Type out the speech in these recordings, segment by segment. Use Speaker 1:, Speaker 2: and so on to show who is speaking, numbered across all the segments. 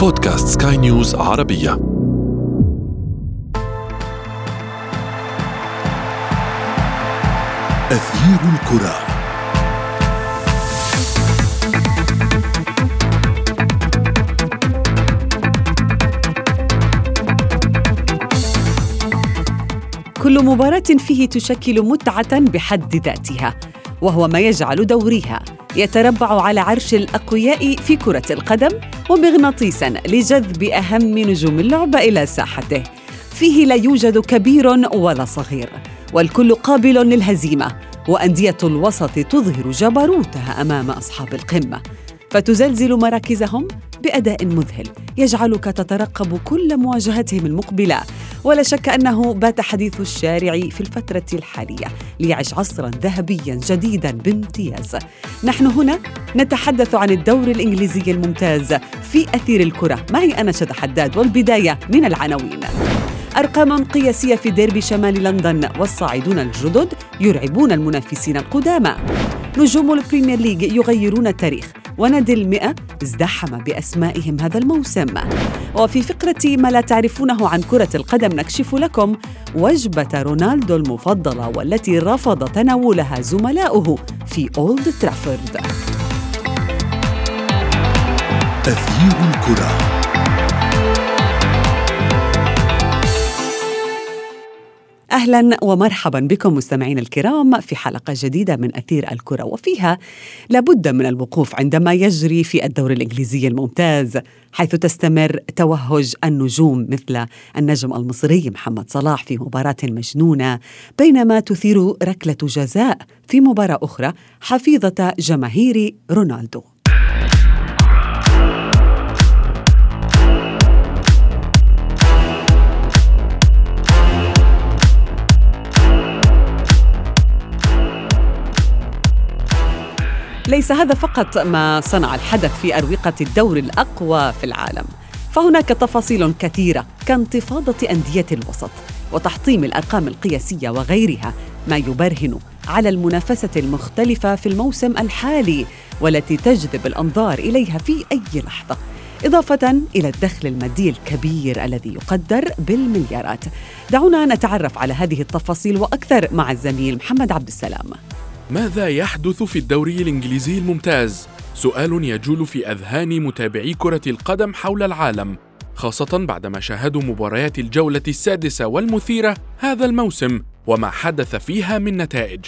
Speaker 1: بودكاست سكاي نيوز عربية. أثير الكرة.
Speaker 2: كل مباراة فيه تشكل متعة بحد ذاتها وهو ما يجعل دوريها. يتربع على عرش الأقوياء في كرة القدم ومغناطيسا لجذب أهم نجوم اللعبة إلى ساحته. فيه لا يوجد كبير ولا صغير والكل قابل للهزيمة وأندية الوسط تظهر جبروتها أمام أصحاب القمة. فتزلزل مراكزهم بأداء مذهل يجعلك تترقب كل مواجهتهم المقبلة. ولا شك أنه بات حديث الشارع في الفترة الحالية ليعش عصرا ذهبيا جديدا بامتياز. نحن هنا نتحدث عن الدوري الإنجليزي الممتاز في أثير الكرة. معي أناشد حداد والبداية من العناوين. أرقام قياسية في ديربي شمال لندن والصاعدون الجدد يرعبون المنافسين القدامى. نجوم البريمير ليج يغيرون التاريخ ونادي المئة ازدحم بأسمائهم هذا الموسم. وفي فقرة ما لا تعرفونه عن كرة القدم نكشف لكم وجبة رونالدو المفضلة والتي رفض تناولها زملاؤه في أولد ترافورد.
Speaker 1: أثير الكرة.
Speaker 2: أهلا ومرحبا بكم مستمعينا الكرام في حلقة جديدة من أثير الكرة وفيها لابد من الوقوف عندما يجري في الدوري الإنجليزي الممتاز حيث تستمر توهج النجوم مثل النجم المصري محمد صلاح في مباراة مجنونة بينما تثير ركلة جزاء في مباراة أخرى حفيظة جماهير رونالدو. ليس هذا فقط ما صنع الحدث في أروقة الدور الأقوى في العالم. فهناك تفاصيل كثيرة كانتفاضة أندية الوسط وتحطيم الأرقام القياسية وغيرها ما يبرهن على المنافسة المختلفة في الموسم الحالي والتي تجذب الأنظار إليها في أي لحظة إضافة إلى الدخل المادي الكبير الذي يقدر بالمليارات. دعونا نتعرف على هذه التفاصيل وأكثر مع الزميل محمد عبد السلام.
Speaker 3: ماذا يحدث في الدوري الإنجليزي الممتاز؟ سؤال يجول في أذهان متابعي كرة القدم حول العالم خاصة بعدما شاهدوا مباريات الجولة السادسة والمثيرة هذا الموسم وما حدث فيها من نتائج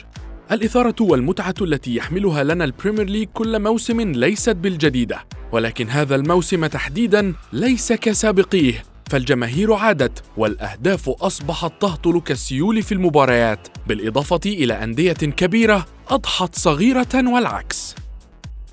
Speaker 3: الإثارة والمتعة التي يحملها لنا البريمير ليج كل موسم ليست بالجديدة ولكن هذا الموسم تحديدا ليس كسابقيه فالجماهير عادت والأهداف أصبحت تهطل كالسيول في المباريات بالإضافة إلى أندية كبيرة أضحت صغيرة والعكس.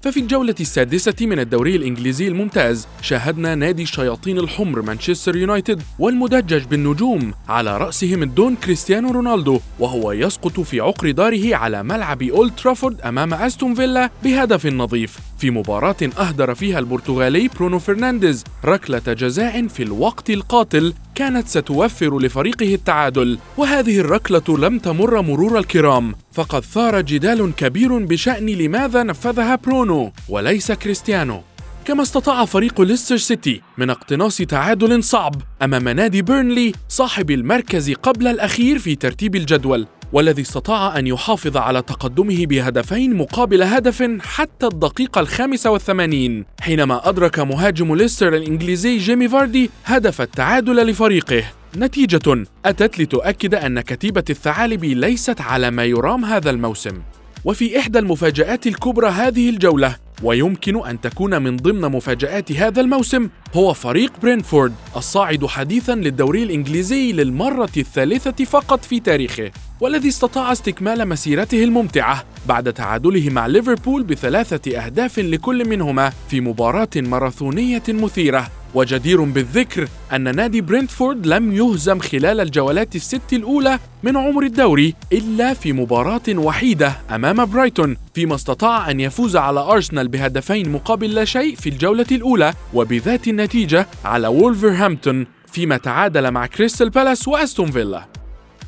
Speaker 3: ففي الجولة السادسة من الدوري الإنجليزي الممتاز شاهدنا نادي الشياطين الحمر مانشستر يونايتد والمدجج بالنجوم على رأسهم الدون كريستيانو رونالدو وهو يسقط في عقر داره على ملعب أولد ترافورد أمام أستون فيلا بهدف نظيف. في مباراة أهدر فيها البرتغالي برونو فرنانديز ركلة جزاء في الوقت القاتل كانت ستوفر لفريقه التعادل وهذه الركلة لم تمر مرور الكرام. فقد ثار جدال كبير بشأن لماذا نفذها برونو وليس كريستيانو. كما استطاع فريق ليستر سيتي من اقتناص تعادل صعب أمام نادي بيرنلي صاحب المركز قبل الأخير في ترتيب الجدول والذي استطاع أن يحافظ على تقدمه بهدفين مقابل هدف حتى الدقيقة الخامسة والثمانين حينما أدرك مهاجم ليستر الإنجليزي جيمي فاردي هدف التعادل لفريقه. نتيجة أتت لتؤكد أن كتيبة الثعالب ليست على ما يرام هذا الموسم. وفي إحدى المفاجآت الكبرى هذه الجولة ويمكن أن تكون من ضمن مفاجآت هذا الموسم هو فريق برينتفورد الصاعد حديثا للدوري الإنجليزي للمرة الثالثة فقط في تاريخه والذي استطاع استكمال مسيرته الممتعة بعد تعادله مع ليفربول بثلاثة أهداف لكل منهما في مباراة ماراثونية مثيرة. وجدير بالذكر أن نادي برينتفورد لم يهزم خلال الجولات الست الأولى من عمر الدوري إلا في مباراة وحيدة أمام برايتون فيما استطاع أن يفوز على أرسنال بهدفين مقابل لا شيء في الجولة الأولى وبذات النتيجة على وولفرهامبتون فيما تعادل مع كريستال بالاس وأستون فيلا.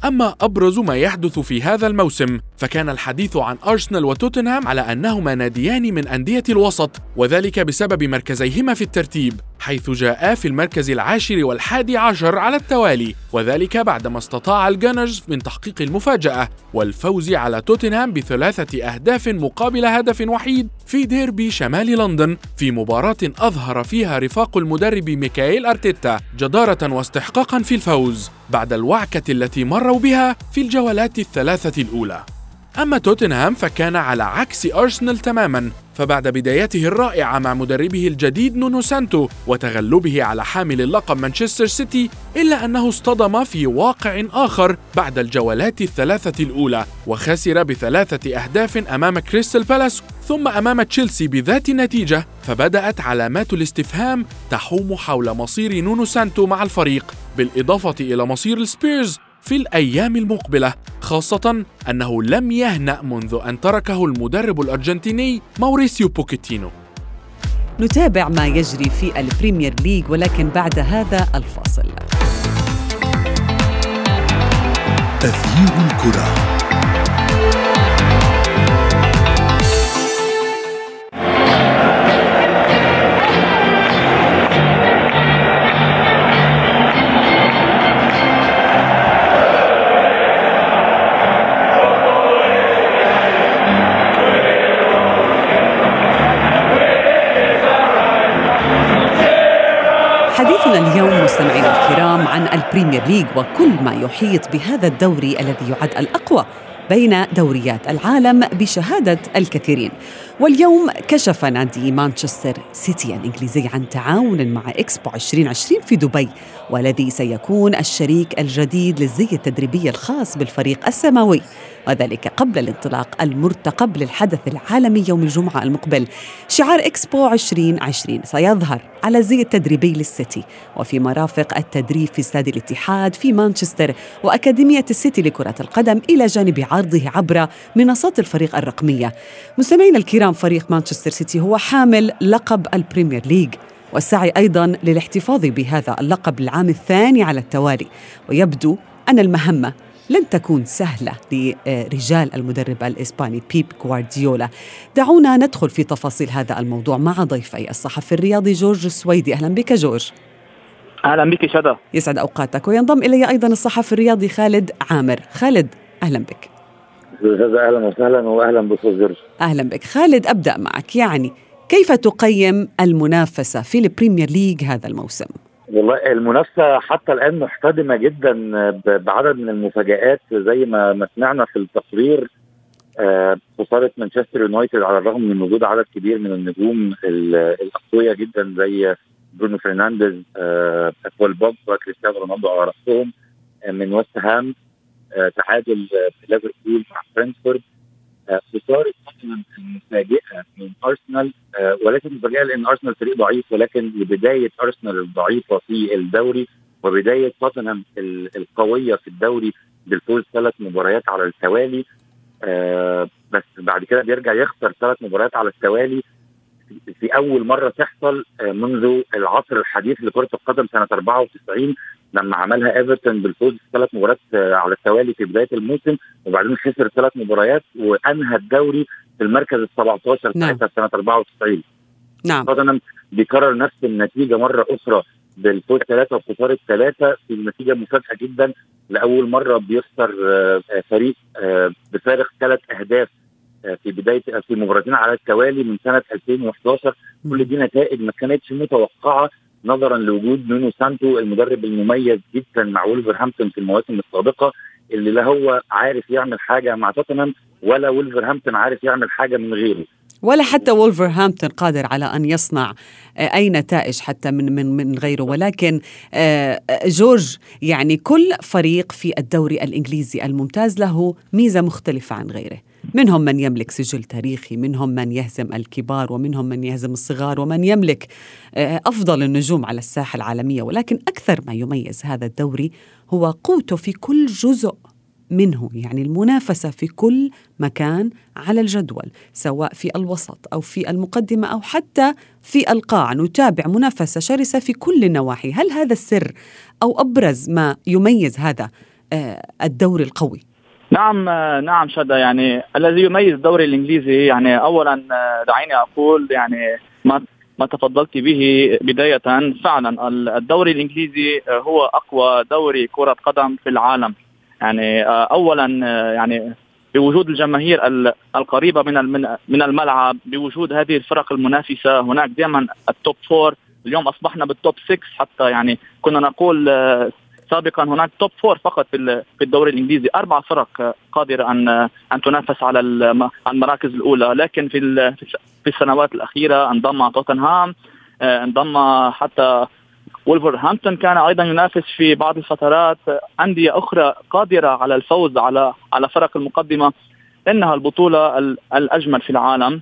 Speaker 3: أما أبرز ما يحدث في هذا الموسم فكان الحديث عن أرسنال وتوتنهام على أنهما ناديان من أندية الوسط وذلك بسبب مركزيهما في الترتيب. حيث جاء في المركز العاشر والحادي عشر على التوالي وذلك بعدما استطاع الغانرز من تحقيق المفاجأة والفوز على توتنهام بثلاثة أهداف مقابل هدف وحيد في ديربي شمال لندن في مباراة أظهر فيها رفاق المدرب ميكائيل أرتيتا جدارة واستحقاقا في الفوز بعد الوعكة التي مروا بها في الجولات الثلاثة الأولى. أما توتنهام فكان على عكس أرسنال تماما فبعد بدايته الرائعة مع مدربه الجديد نونو سانتو وتغلبه على حامل اللقب مانشستر سيتي إلا أنه اصطدم في واقع آخر بعد الجولات الثلاثة الأولى وخسر بثلاثة أهداف أمام كريستال بالاس ثم أمام تشيلسي بذات النتيجة فبدأت علامات الاستفهام تحوم حول مصير نونو سانتو مع الفريق بالإضافة إلى مصير السبيرز في الأيام المقبلة خاصة أنه لم يهنأ منذ أن تركه المدرب الأرجنتيني موريسيو بوكيتينو.
Speaker 2: نتابع ما يجري في البريمير ليج ولكن بعد هذا الفاصل.
Speaker 1: أثير الكرة.
Speaker 2: حديثنا اليوم مستمعينا الكرام عن البريمير ليج وكل ما يحيط بهذا الدوري الذي يعد الأقوى بين دوريات العالم بشهادة الكثيرين. واليوم كشف نادي مانشستر سيتي الإنجليزي عن تعاون مع إكسبو 2020 في دبي والذي سيكون الشريك الجديد للزي التدريبي الخاص بالفريق السماوي. وذلك قبل الانطلاق المرتقب للحدث العالمي يوم الجمعة المقبل. شعار إكسبو 2020 سيظهر على الزي التدريبي للسيتي وفي مرافق التدريب في استاد الاتحاد في مانشستر وأكاديمية السيتي لكرة القدم إلى جانب عرضه عبر منصات الفريق الرقمية. مستمعينا الكرام فريق مانشستر سيتي هو حامل لقب البريمير ليج والسعي أيضا للاحتفاظ بهذا اللقب العام الثاني على التوالي. ويبدو أن المهمة لن تكون سهلة لرجال المدرب الإسباني بيب غوارديولا. دعونا ندخل في تفاصيل هذا الموضوع مع ضيفي الصحفي الرياضي جورج السويدي أهلا بك جورج.
Speaker 4: أهلا بك شدا
Speaker 2: يسعد أوقاتك وينضم إلي أيضا الصحفي الرياضي خالد عامر. خالد أهلا بك.
Speaker 4: أستاذ أهلا وسهلا واهلا جورج.
Speaker 2: أهلا بك. خالد أبدأ معك. يعني كيف تقيم المنافسة في البريمير ليج هذا الموسم؟
Speaker 4: والله المنافسة حتى الآن محتدمة جدا بعدد من المفاجآت زي ما ما سمعنا في التقرير آه، خسارة مانشستر يونايتد على الرغم من وجود عدد كبير من النجوم الأقوياء جدا زي برونو فرنانديز آه، بول بوجبا وكريستيانو رونالدو على رأسهم آه، من وست هام آه، تعادل ليفربول مع برينتفورد. آه، خساره المفاجئه من أرسنال آه، ولكن مفاجئه لأن أرسنال فريق ضعيف ولكن لبداية أرسنال الضعيفة في الدوري وبداية توتنهام القوية في الدوري بالفوز ثلاث مباريات على التوالي بس بعد كده بيرجع يخسر ثلاث مباريات على التوالي في أول مرة تحصل منذ العصر الحديث لكرة القدم سنة 94 لما عملها ايفرتون بالفوز ثلاث مباريات آه، على التوالي في بداية الموسم وبعدين خسر ثلاث مباريات وأنهى الدوري في المركز ال 17 نعم. سنة 94
Speaker 2: نعم.
Speaker 4: توتنهام بيكرر نفس النتيجة مرة أخرى بالفوز ثلاثة وخسارة ثلاثة في النتيجه مفاجأة جدا. لأول مرة بيخسر آه، فريق آه، بفارق ثلاث أهداف في بداية في مباراتين على التوالي من سنة 2011 كل دي نتائج ما كانتش متوقعة. نظرا لوجود نونو سانتو المدرب المميز جدا مع ولفرهامبتون في المواسم السابقة اللي لا هو عارف يعمل حاجة مع توتنهام ولا ولفرهامبتون عارف يعمل حاجة من غيره.
Speaker 2: ولا حتى وولفرهامبتون قادر على أن يصنع آه، أي نتائج حتى من من من غيره. ولكن آه، جورج يعني كل فريق في الدوري الإنجليزي الممتاز له ميزة مختلفة عن غيره. منهم من يملك سجل تاريخي منهم من يهزم الكبار ومنهم من يهزم الصغار ومن يملك آه، أفضل النجوم على الساحة العالمية. ولكن أكثر ما يميز هذا الدوري هو قوته في كل جزء منه يعني المنافسة في كل مكان على الجدول سواء في الوسط أو في المقدمة أو حتى في القاع. نتابع منافسة شرسة في كل النواحي. هل هذا السر أو أبرز ما يميز هذا آه، الدوري القوي؟
Speaker 5: نعم نعم شدا يعني الذي يميز الدوري الإنجليزي يعني اولا دعيني أقول يعني ما ما تفضلت به بداية فعلا الدوري الإنجليزي هو أقوى دوري كرة قدم في العالم. يعني اولا يعني بوجود الجماهير القريبة من من الملعب بوجود هذه الفرق المنافسة هناك دائما ال top four اليوم أصبحنا بال top 6 حتى يعني كنا نقول سابقا هناك top four فقط في في الدوري الإنجليزي. أربع فرق قادرة ان أن تنافس على المراكز الأولى. لكن في في السنوات الأخيرة انضم توتنهام آه، انضم حتى ولفرهامبتون كان أيضا ينافس في بعض الفترات. أندية أخرى قادرة على الفوز على على فرق المقدمة. إنها البطولة الأجمل في العالم.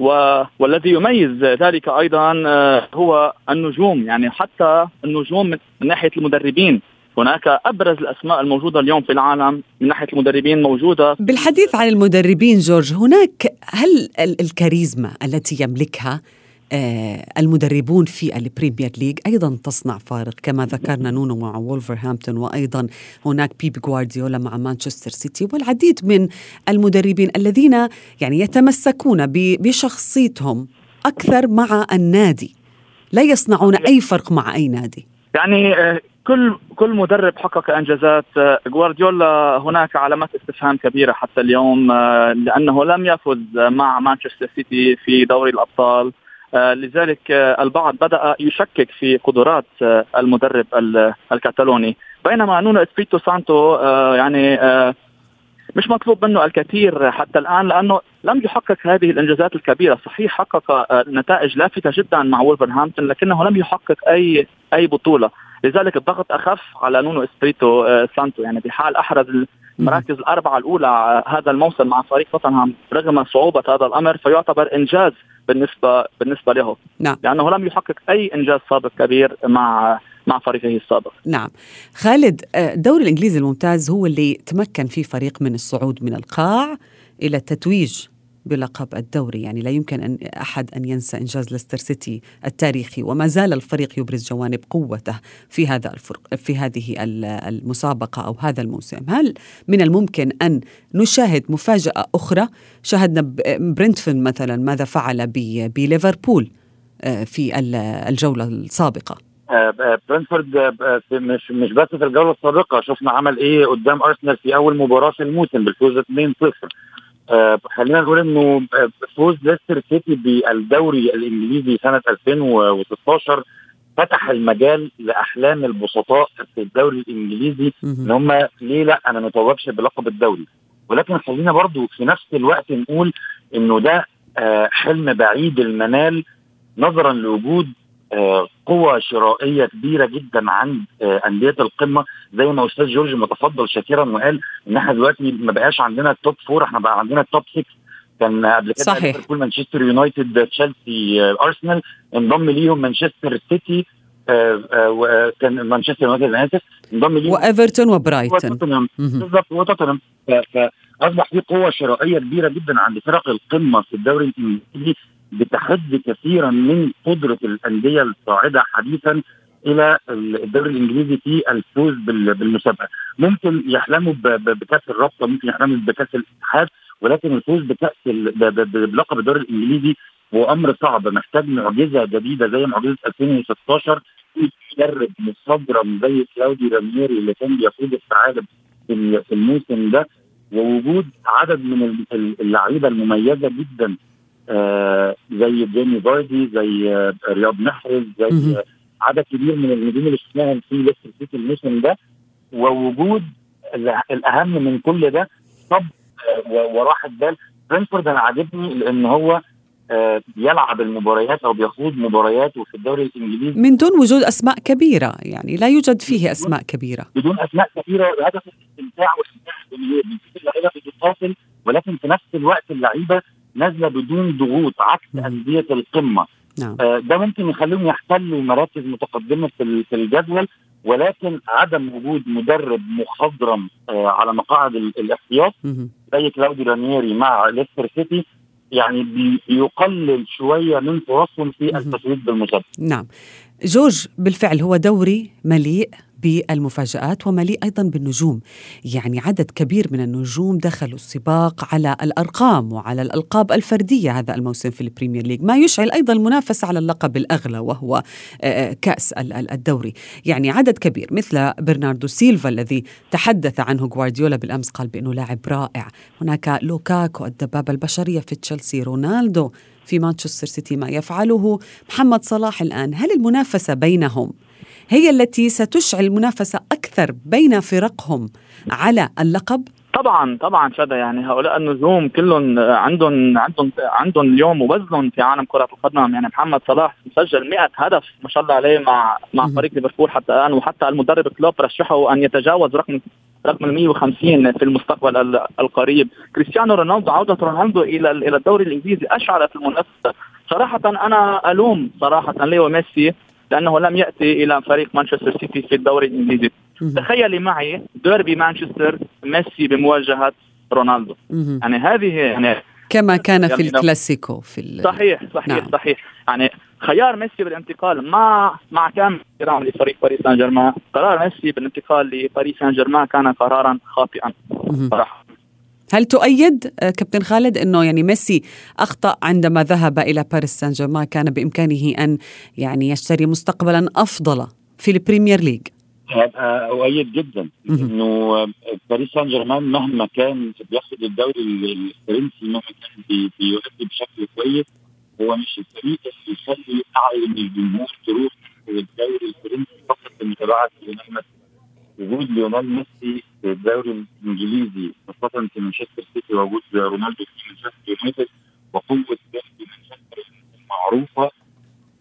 Speaker 5: والذي يميز ذلك أيضا آه، هو النجوم. يعني حتى النجوم من ناحية المدربين. هناك أبرز الأسماء الموجودة اليوم في العالم من ناحية المدربين موجودة.
Speaker 2: بالحديث عن المدربين جورج هناك هل الكاريزما التي يملكها المدربون في البريمير ليج. أيضا تصنع فارق كما ذكرنا نونو مع وولفرهامبتون وأيضا هناك بيب غوارديولا مع مانشستر سيتي والعديد من المدربين الذين يعني يتمسكون بشخصيتهم أكثر مع النادي. لا يصنعون أي فرق مع أي نادي.
Speaker 5: يعني آه، كل كل مدرب حقق إنجازات. جوارديولا آه، هناك علامات استفهام كبيرة حتى اليوم لأنه لم يفز مع مانشستر سيتي في دوري الأبطال. آه، لذلك آه، البعض بدأ يشكك في قدرات آه، المدرب الكتالوني بينما نونو اسبريتو سانتو يعني مش مطلوب منه الكثير حتى الآن لأنه لم يحقق هذه الإنجازات الكبيرة، صحيح حقق نتائج لافتة جدا مع وولفرهامبتون لكنه لم يحقق أي أي بطولة، لذلك الضغط أخف على نونو اسبريتو سانتو. يعني بحال أحرز المراكز الأربعة الأولى هذا الموسم مع فريق توتنهام رغم صعوبة هذا الأمر فيعتبر إنجاز بالنسبة بالنسبة له.
Speaker 2: نعم.
Speaker 5: لأنه لم يحقق أي إنجاز سابق كبير مع مع فريقه السابق.
Speaker 2: نعم. خالد آه، الدوري الإنجليزي الممتاز هو اللي تمكن فيه فريق من الصعود من القاع إلى التتويج بلقب الدوري. يعني لا يمكن أن أحد أن ينسى إنجاز ليستر سيتي التاريخي وما زال الفريق يبرز جوانب قوته في هذا الفرق في هذه المسابقة أو هذا الموسم. هل من الممكن أن نشاهد مفاجأة أخرى؟ شاهدنا برنتفورد مثلا ماذا فعل بليفربول آه، في الجولة السابقة.
Speaker 4: آه، آه، برنتفورد مش مش بس في الجولة السابقة شفنا عمل إيه قدام أرسنال في أول مباراة في الموسم بالفوز 2-0 آه خلينا نقول إنه آه، فوز ليستر سيتي بالدوري الإنجليزي سنة 2016 فتح المجال لأحلام البسطاء في الدوري الإنجليزي إن هم ليه لأ؟ أنا ما اتوجش بلقب الدوري. ولكن خلينا برضو في نفس الوقت نقول إنه ده آه حلم بعيد المنال نظرا لوجود قوة شرائية كبيرة جدا عند آه، أندية القمة. زي ما أستاذ جورج ما تفضل شاكرا وقال إن إحنا دلوقتي ما بقاش عندنا ال top four إحنا بقى عندنا ال top 6 كان قبل كده
Speaker 2: صحيح.
Speaker 4: ليفربول مانشستر يونايتد تشيلسي أرسنال. انضم ليهم مانشستر سيتي كان مانشستر يونايتد أنا آسف.
Speaker 2: انضم ليهم وإيفرتون وبرايتون.
Speaker 4: بالظبط وتوتنهام. فأصبح في قوة شرائية كبيرة جدا عند فرق القمة في الدوري الإنجليزي. بتحد كثيرا من قدرة الأندية الصاعدة حديثا إلى الدوري الإنجليزي في الفوز بالمسابقة، ممكن يحلموا بكأس الرابطة، ممكن يحلموا بكأس الاتحاد، ولكن الفوز بكأس بلقب الدوري الإنجليزي هو أمر صعب. محتاج معجزة جديدة زي معجزة 2016 مدرب مخضرم زي كلاودي رانييري اللي كان بيقود الثعالب في الموسم ده. ووجود عدد من اللعيبة المميزة جدا زي جيمي فاردي زي آه رياض محرز زي آه عدد كبير من النجوم اللي شفناهم في ليستر سيتي الموسم ده. ووجود الأهم من كل ده طب آه، وراحه بال برينتفورد أنا عاجبني لأن هو آه، بيلعب المباريات أو بيخوض مبارياته في الدوري الإنجليزي.
Speaker 2: من دون وجود أسماء كبيرة يعني لا يوجد فيه أسماء كبيرة.
Speaker 4: بدون أسماء كبيرة هدف الاستمتاع واستمتاع الجماهير بنشوف اللعيبه ولكن في نفس الوقت اللعيبة نازله بدون ضغوط عكس أندية القمة
Speaker 2: نعم.
Speaker 4: آه ده ممكن يخليهم يحتلوا مراكز متقدمه في الجدول ولكن عدم وجود مدرب مخضرم آه على مقاعد الاحتياط زي كلاودي رانييري مع ليستر سيتي يعني بيقلل شوية من فرصهم في الفوز بالمسابقه.
Speaker 2: نعم. جورج بالفعل هو دوري مليء بالمفاجآت ومليء أيضا بالنجوم. يعني عدد كبير من النجوم دخلوا السباق على الأرقام وعلى الألقاب الفردية هذا الموسم في البريمير ليج ما يشعل أيضا المنافسة على اللقب الأغلى وهو آه، آه، كأس الدوري. يعني عدد كبير مثل برناردو سيلفا الذي تحدث عنه غوارديولا بالأمس قال بأنه لاعب رائع. هناك لوكاكو الدبابة البشرية في تشيلسي رونالدو في مانشستر سيتي ما يفعله محمد صلاح الآن. هل المنافسة بينهم هي التي ستشعل منافسة أكثر بين فرقهم على اللقب؟
Speaker 5: طبعا طبعا شدا يعني هؤلاء النجوم كلهم عندهم عندهم عندهم اليوم وزنهم في عالم كرة القدم. يعني محمد صلاح مسجل 100 هدف ما شاء الله عليه مع مع فريق ليفربول حتى الآن. وحتى المدرب كلوب رشحه أن يتجاوز رقم رقم ال 150 في المستقبل القريب. كريستيانو رونالدو عودة رونالدو إلى إلى الدوري الإنجليزي اشعل في المنافسة. صراحة أنا ألوم صراحة ليو ميسي لأنه لم يأتي إلى فريق مانشستر سيتي في الدوري الإنجليزي. تخيلي معي ديربي مانشستر ميسي بمواجهة رونالدو. يعني هذه يعني
Speaker 2: كما كان في يعني الكلاسيكو في
Speaker 5: صحيح صحيح نعم. صحيح. يعني خيار ميسي بالانتقال مع مع كامل احترام لفريق باريس سان جيرمان قرار ميسي بالانتقال لباريس سان جيرمان كان قرارا خاطئا. صراحة.
Speaker 2: هل تؤيد آه، كابتن خالد إنه يعني ميسي أخطأ عندما ذهب إلى باريس سان جيرمان كان بإمكانه أن يعني يشتري مستقبلا أفضل في البريمير ليج.
Speaker 4: أؤيد جدا. إنه باريس سان جيرمان مهما كان بياخذ الدوري الفرنسي مهما كان بيؤدي بشكل كويس هو مش الفريق اللي يخلي اعين الجمهور تروح الدوري الفرنسي فقط لمتابعه ليونيل وجود ليونيل ميسي في الدوري الإنجليزي خاصة في مانشستر سيتي وجود رونالدو في مانشستر يونايتد وقوة مانشستر المعروفة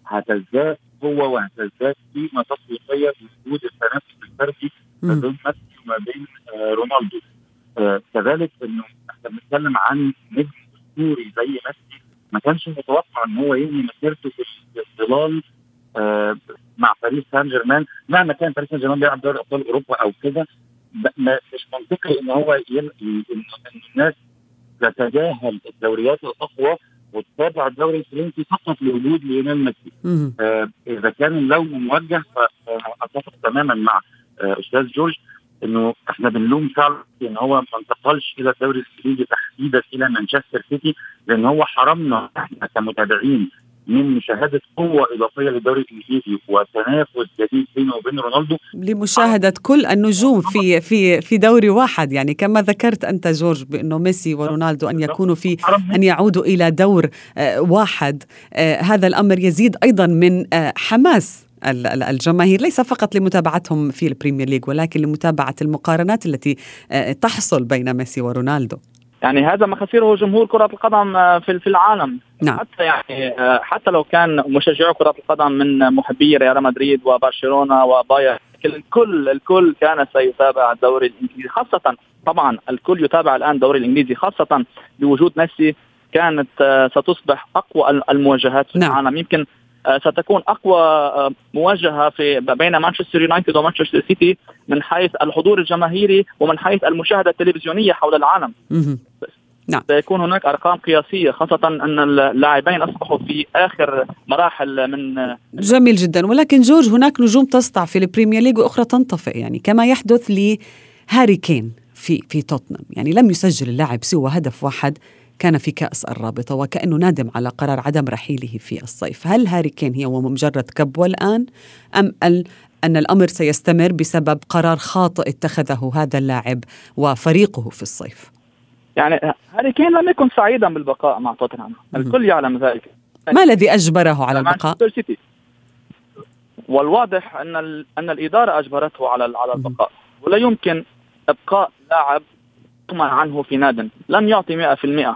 Speaker 4: هتزداد هو وهتزداد قيمه تسويقيه بوجود التنافس الفردي ما بين ميسي وما بين آه رونالدو. آه كذلك إنه إحنا بنتكلم عن نجم أسطوري زي ميسي ما كانش متوقع إن هو ينهي مسيرته في الظلال آه مع باريس سان جيرمان مهما كان باريس سان جيرمان بيلعب دوري أبطال أوروبا أو كده مش منطقي إن هو ان الناس تتجاهل الدوريات الأقوى وتتابع الدوري الفرنسي فقط لوجود ليونيل ميسي. آه إذا كان اللوم موجه فاتفق تماما مع آه أستاذ جورج. إنه إحنا بنلوم فعلا إن هو ما انتقلش إلى الدوري الإنجليزي تحديدا إلى مانشستر سيتي لأن هو حرمنا إحنا كمتابعين من مشاهدة قوة إضافية للدوري الإنجليزي وتنافس جديد بينه وبين رونالدو.
Speaker 2: لمشاهدة كل النجوم في في في دوري واحد. يعني كما ذكرت أنت جورج بأنه ميسي ورونالدو أن يكونوا في أن يعودوا إلى دوري آه، واحد. آه، هذا الأمر يزيد أيضا من آه، حماس. الجماهير ليس فقط لمتابعتهم في البريمير ليج ولكن لمتابعة المقارنات التي تحصل بين ميسي ورونالدو
Speaker 5: يعني هذا ما خسره جمهور كرة القدم آه، في في العالم نعم. حتى يعني آه، حتى لو كان مشجعو كرة القدم من محبي ريال مدريد وبرشلونة وبايرن الكل الكل كان سيتابع الدوري الإنجليزي خاصة طبعا الكل يتابع الآن الدوري الإنجليزي خاصة بوجود ميسي كانت آه، ستصبح أقوى المواجهات في نعم. العالم يمكن آه، ستكون أقوى آه، مواجهة في بين مانشستر يونايتد ومانشستر سيتي من حيث الحضور الجماهيري ومن حيث المشاهدة التلفزيونية حول العالم. نعم. سيكون هناك أرقام قياسية خاصة أن اللاعبين أصبحوا في آخر مراحل من
Speaker 2: جميل جدا ولكن جورج هناك نجوم تسطع في البريمير ليج وأخرى تنطفئ يعني كما يحدث لهاري كين في في توتنهام يعني لم يسجل اللاعب سوى هدف واحد كان في كأس الرابطة وكأنه نادم على قرار عدم رحيله في الصيف. هل هاري كين هي مجرد كبوة الآن أم أن الأمر سيستمر بسبب قرار خاطئ اتخذه هذا اللاعب وفريقه في الصيف؟
Speaker 5: يعني هاري كين لم يكن سعيدا بالبقاء مع توتنهام. الكل يعلم ذلك.
Speaker 2: ما الذي أجبره على البقاء؟
Speaker 5: والواضح أن أن الإدارة أجبرته على على البقاء. ولا يمكن إبقاء لاعب عنه في ناد لم يعطي 100%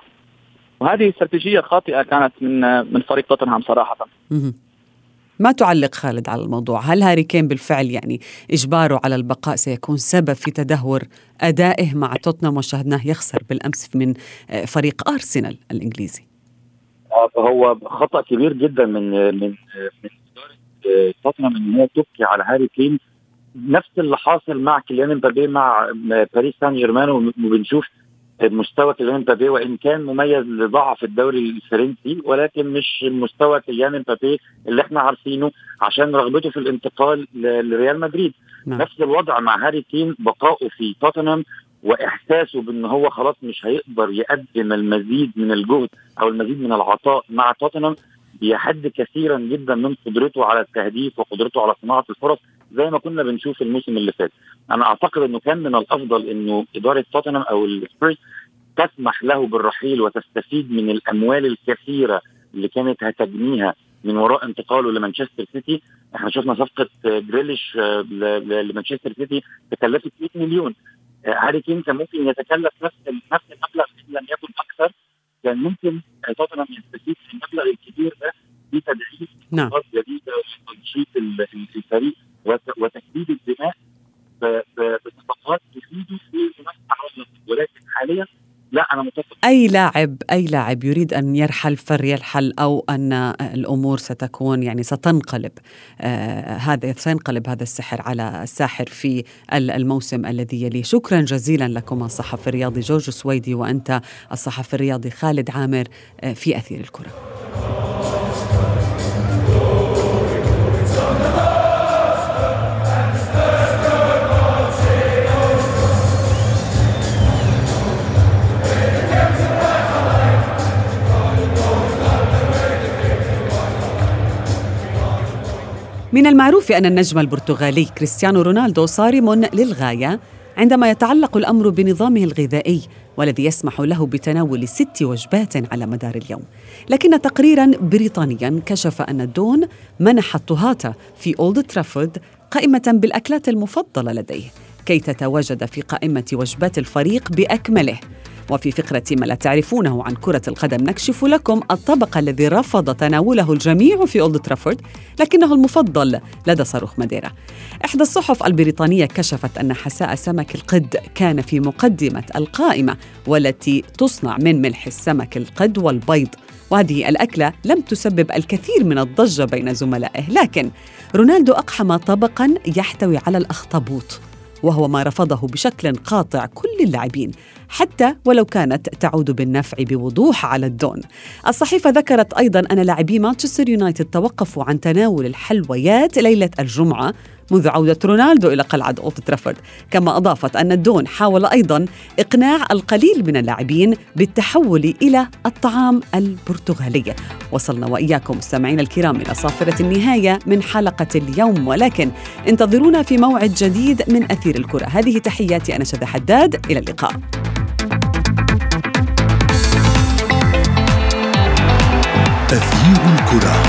Speaker 5: وهذه استراتيجية خاطئة كانت من من فريق توتنهام صراحة.
Speaker 2: ما تعليق خالد على الموضوع؟ هل هاري كين بالفعل يعني إجباره على البقاء سيكون سبب في تدهور أدائه مع توتنهام وشاهدناه يخسر بالأمس من آه، فريق أرسنال الإنجليزي؟
Speaker 4: آه، هو خطأ كبير جدا من من من إدارة توتنهام إن هي تبقي على هاري كين. نفس اللي حاصل مع كيليان إمبابي مع باريس سان جيرمان وبنشوف مستوى كيليان امبابي وان كان مميز لضعف الدوري الفرنسي ولكن مش مستوى كيليان امبابي اللي إحنا عارفينه عشان رغبته في الانتقال لريال مدريد نعم. نفس الوضع مع هاري كين بقائه في توتنهام وإحساسه بإن هو خلاص مش هيقدر يقدم المزيد من الجهد أو المزيد من العطاء مع توتنهام بيحد كثيرا جدا من قدرته على التهديف وقدرته على صناعة الفرص زي ما كنا بنشوف الموسم اللي فات. أنا أعتقد إنه كان من الأفضل إنه إدارة توتنهام أو السبيرز تسمح له بالرحيل وتستفيد من الأموال الكثيرة اللي كانت هتجنيها من وراء انتقاله لمانشستر سيتي. إحنا شفنا صفقة جريليش آه، لمانشستر سيتي تكلفت 100 مليون. آه، هاري كين كان ممكن يتكلف نفس نفس المبلغ إن لم يكن أكثر. كان ممكن توتنهام يستفيد من المبلغ الكبير ده بتدعيم نعم. جديده وتنشيط الفريق وتكبيد الدماء بصفقات تفيده في منافسة ولكن حاليا لا أنا متفق.
Speaker 2: أي لاعب أي لاعب يريد أن يرحل فليرحل أو أن الأمور ستكون يعني ستنقلب آه هذا سينقلب هذا السحر على الساحر في الموسم الذي يليه. شكرا جزيلا لكم الصحفي الرياضي جورج سويدي وأنت الصحفي الرياضي خالد عامر آه في أثير الكرة. من المعروف أن النجم البرتغالي كريستيانو رونالدو صارم للغاية عندما يتعلق الأمر بنظامه الغذائي والذي يسمح له بتناول ست وجبات على مدار اليوم. لكن تقريرا بريطانيا كشف أن الدون منح الطهاة في أولد ترافورد قائمة بالأكلات المفضلة لديه كي تتواجد في قائمة وجبات الفريق بأكمله. وفي فقرة ما لا تعرفونه عن كرة القدم نكشف لكم الطبق الذي رفض تناوله الجميع في أولد ترافورد لكنه المفضل لدى صاروخ ماديرا. إحدى الصحف البريطانية كشفت أن حساء سمك القد كان في مقدمة القائمة والتي تصنع من ملح السمك القد والبيض. وهذه الأكلة لم تسبب الكثير من الضجة بين زملائه لكن رونالدو أقحم طبقا يحتوي على الأخطبوط. وهو ما رفضه بشكل قاطع كل اللاعبين حتى ولو كانت تعود بالنفع بوضوح على الدون. الصحيفة ذكرت أيضا أن لاعبي مانشستر يونايتد توقفوا عن تناول الحلويات ليلة الجمعة منذ عودة رونالدو إلى قلعة أولد ترافورد. كما أضافت أن الدون حاول أيضا إقناع القليل من اللاعبين بالتحول إلى الطعام البرتغالي. وصلنا وإياكم مستمعينا الكرام إلى صافرة النهاية من حلقة اليوم. ولكن انتظرونا في موعد جديد من أثير الكرة. هذه تحياتي أنا شذى حداد. إلى اللقاء.
Speaker 1: أثير الكرة.